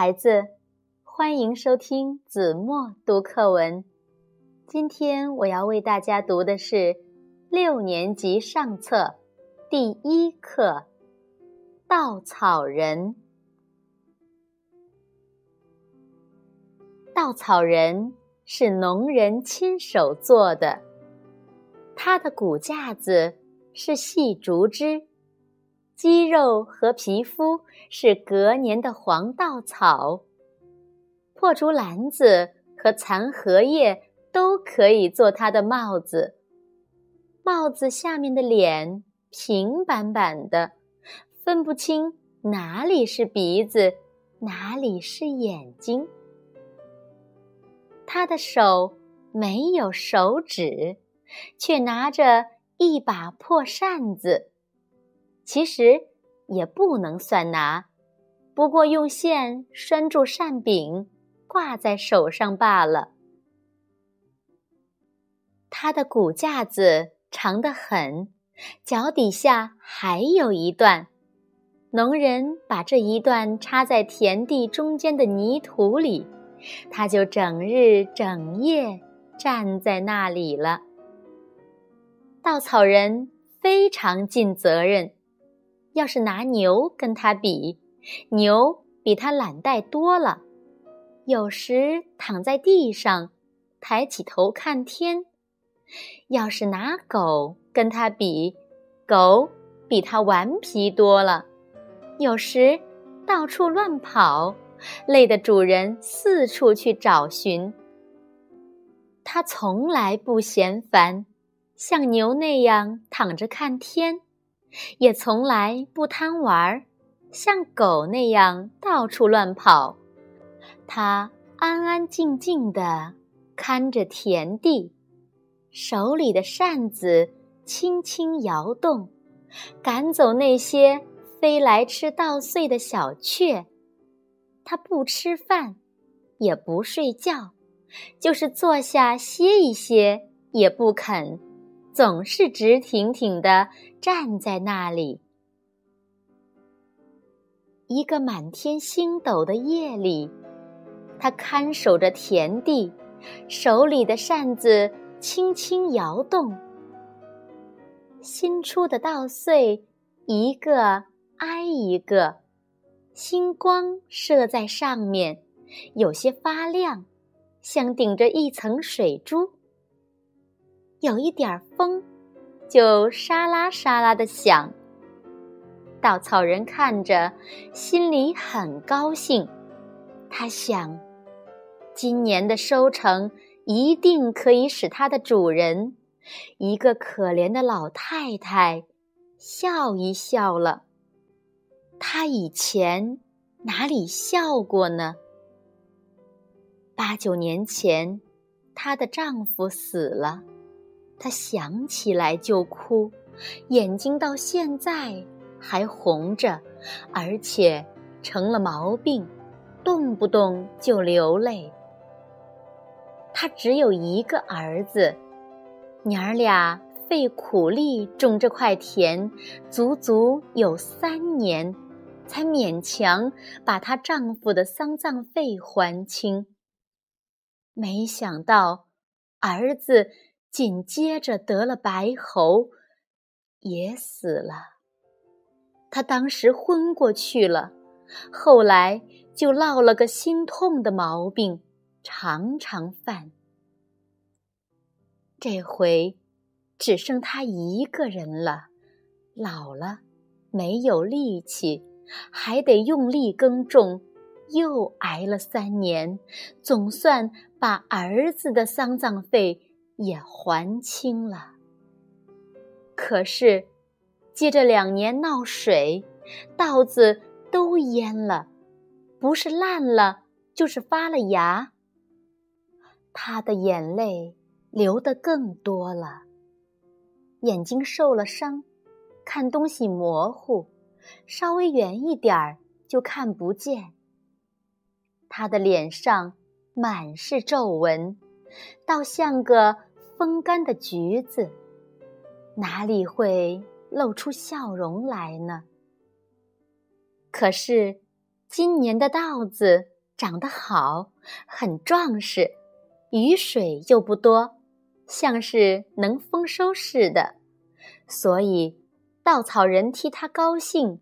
孩子，欢迎收听子墨读课文。今天我要为大家读的是六年级上册第一课《稻草人》。稻草人是农人亲手做的，他的骨架子是细竹枝。肌肉和皮肤是隔年的黄稻草，破竹篮子和残荷叶都可以做它的帽子。帽子下面的脸平板板的，分不清哪里是鼻子，哪里是眼睛。他的手没有手指，却拿着一把破扇子。其实也不能算拿，不过用线拴住扇柄，挂在手上罢了。它的骨架子长得很，脚底下还有一段。农人把这一段插在田地中间的泥土里，他就整日整夜站在那里了。稻草人非常尽责任。要是拿牛跟他比，牛比他懒怠多了，有时躺在地上，抬起头看天；要是拿狗跟他比，狗比他顽皮多了，有时到处乱跑，累得主人四处去找寻。他从来不嫌烦，像牛那样躺着看天。也从来不贪玩，像狗那样到处乱跑。他安安静静地看着田地，手里的扇子轻轻摇动，赶走那些飞来吃稻穗的小雀。他不吃饭，也不睡觉，就是坐下歇一歇也不肯。总是直挺挺地站在那里。一个满天星斗的夜里，他看守着田地，手里的扇子轻轻摇动。新出的稻穗一个挨一个，星光射在上面，有些发亮，像顶着一层水珠。有一点风，就沙拉沙拉的响。稻草人看着，心里很高兴。他想，今年的收成一定可以使他的主人，一个可怜的老太太，笑一笑了。他以前哪里笑过呢？八九年前，她的丈夫死了。她想起来就哭，眼睛到现在还红着，而且成了毛病，动不动就流泪。她只有一个儿子，娘儿俩费苦力种这块田，足足有三年，才勉强把她丈夫的丧葬费还清。没想到，儿子。紧接着得了白喉，也死了。他当时昏过去了，后来就落了个心痛的毛病，常常犯。这回只剩他一个人了，老了，没有力气，还得用力耕种，又挨了三年，总算把儿子的丧葬费。也还清了。可是，接着两年闹水，稻子都淹了，不是烂了，就是发了芽。他的眼泪流得更多了，眼睛受了伤，看东西模糊，稍微远一点儿就看不见。他的脸上满是皱纹，倒像个。风干的橘子，哪里会露出笑容来呢？可是，今年的稻子长得好，很壮实，雨水又不多，像是能丰收似的，所以稻草人替他高兴。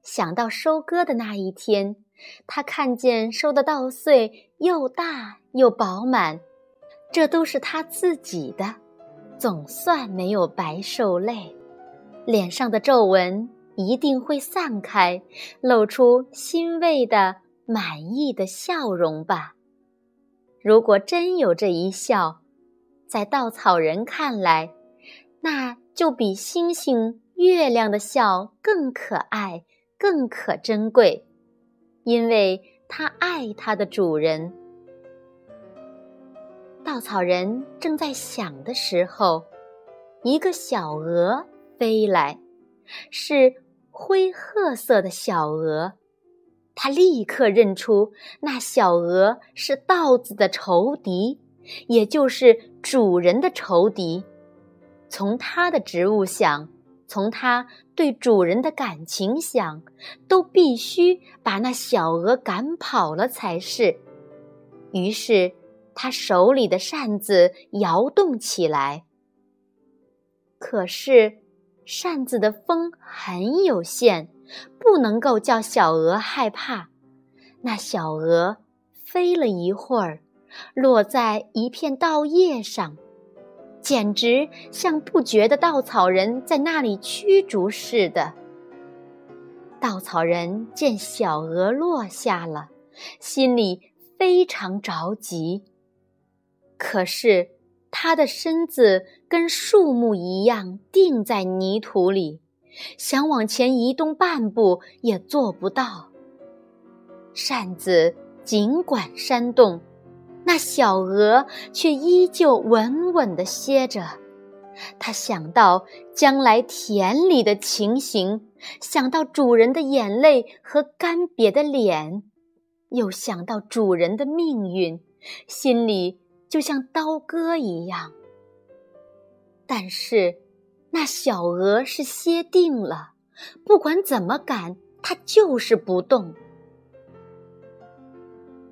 想到收割的那一天，他看见收的稻穗又大又饱满，这都是他自己的，总算没有白受累，脸上的皱纹。一定会散开，露出欣慰的、满意的笑容吧。如果真有这一笑，在稻草人看来，那就比星星、月亮的笑更可爱、更可珍贵，因为他爱他的主人。稻草人正在想的时候，一个小鹅飞来，是。灰褐色的小鹅，他立刻认出那小鹅是稻子的仇敌，也就是主人的仇敌。从它的职务想，从它对主人的感情想，都必须把那小鹅赶跑了才是。于是，他手里的扇子摇动起来。可是。扇子的风很有限，不能够叫小鹅害怕。那小鹅飞了一会儿，落在一片稻叶上，简直像不觉得稻草人在那里驱逐似的。稻草人见小鹅落下了，心里非常着急。可是。他的身子跟树木一样定在泥土里，想往前移动半步也做不到。扇子尽管扇动，那小鹅却依旧稳稳地歇着。他想到将来田里的情形，想到主人的眼泪和干瘪的脸，又想到主人的命运，心里。就像刀割一样，但是那小鹅是歇定了，不管怎么赶，它就是不动。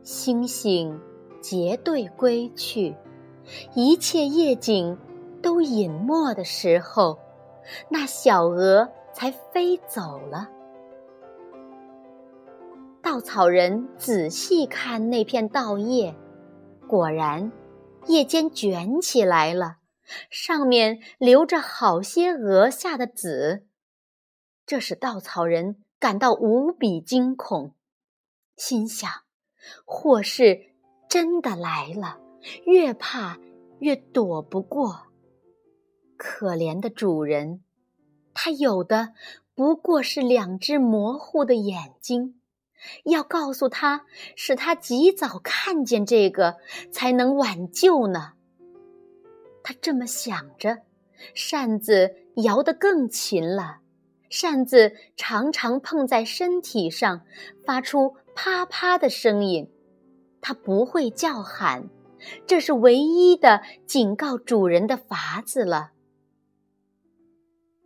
星星结队归去，一切夜景都隐没的时候，那小鹅才飞走了。稻草人仔细看那片稻叶，果然。叶尖卷起来了，上面留着好些鹅下的籽，这使稻草人感到无比惊恐，心想：祸事真的来了，越怕越躲不过。可怜的主人，他有的不过是两只模糊的眼睛。要告诉他，使他及早看见这个，才能挽救呢。他这么想着，扇子摇得更勤了。扇子常常碰在身体上，发出啪啪的声音。他不会叫喊，这是唯一的警告主人的法子了。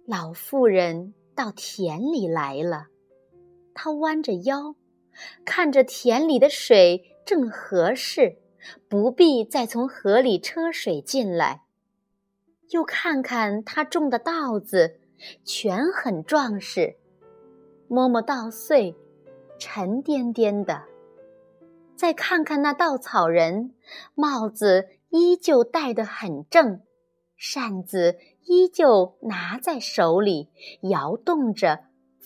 老妇人到田里来了，她弯着腰。看着田里的水正合适，不必再从河里车水进来。又看看他种的稻子，全很壮实。摸摸稻穗，沉甸甸的。再看看那稻草人，帽子依旧戴得很正，扇子依旧拿在手里，摇动着，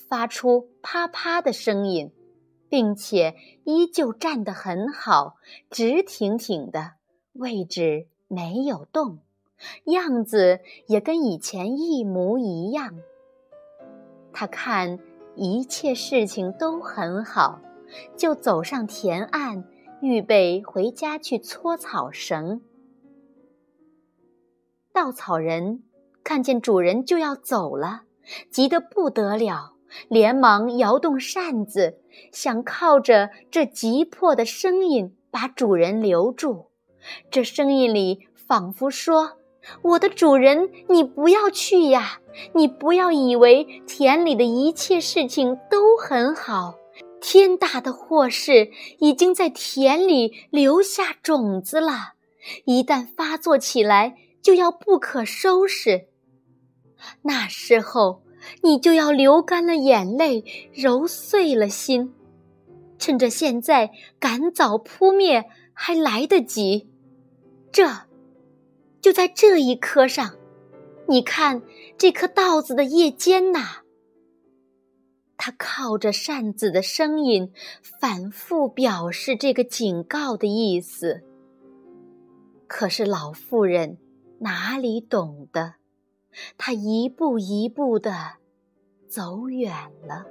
发出啪啪的声音。并且依旧站得很好，直挺挺的，位置没有动，样子也跟以前一模一样。他看一切事情都很好，就走上田岸，预备回家去搓草绳。稻草人看见主人就要走了，急得不得了。连忙摇动扇子，想靠着这急迫的声音把主人留住。这声音里仿佛说：“我的主人，你不要去呀！你不要以为田里的一切事情都很好，天大的祸事已经在田里留下种子了，一旦发作起来，就要不可收拾。那时候，你就要流干了眼泪，揉碎了心，趁着现在赶早扑灭还来得及。这，就在这一棵上，你看这棵稻子的叶尖呐。他靠着扇子的声音，反复表示这个警告的意思。可是老妇人哪里懂得？他一步一步的走远了。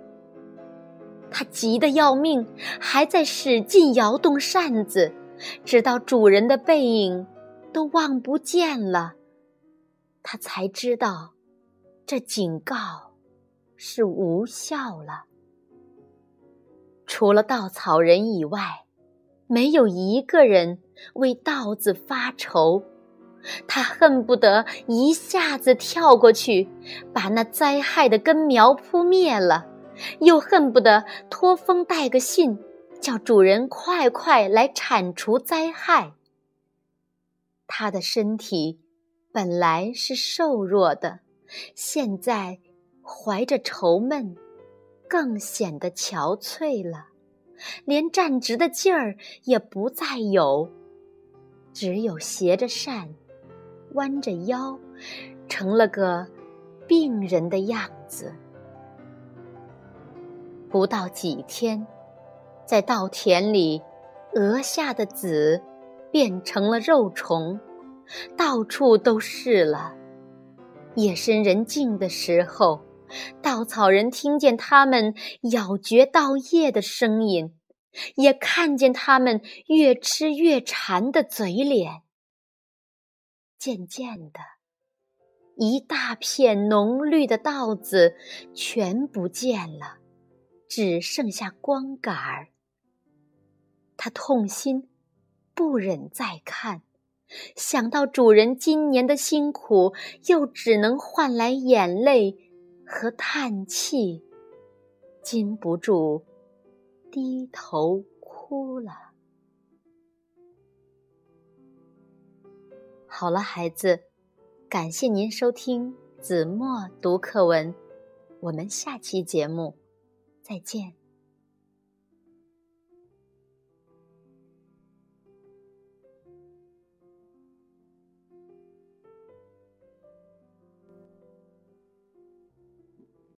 他急得要命，还在使劲摇动扇子，直到主人的背影都望不见了，他才知道这警告。是无效了。除了稻草人以外，没有一个人为稻子发愁。他恨不得一下子跳过去，把那灾害的根苗扑灭了；又恨不得托风带个信，叫主人快快来铲除灾害。他的身体本来是瘦弱的，现在。怀着愁闷，更显得憔悴了，连站直的劲儿也不再有，只有斜着扇，弯着腰，成了个病人的样子。不到几天，在稻田里，额下的籽变成了肉虫，到处都是了。夜深人静的时候。稻草人听见他们咬嚼稻叶的声音，也看见他们越吃越馋的嘴脸。渐渐的，一大片浓绿的稻子全不见了，只剩下光杆儿。他痛心，不忍再看，想到主人今年的辛苦，又只能换来眼泪。和叹气，禁不住低头哭了。好了，孩子，感谢您收听子墨读课文，我们下期节目再见。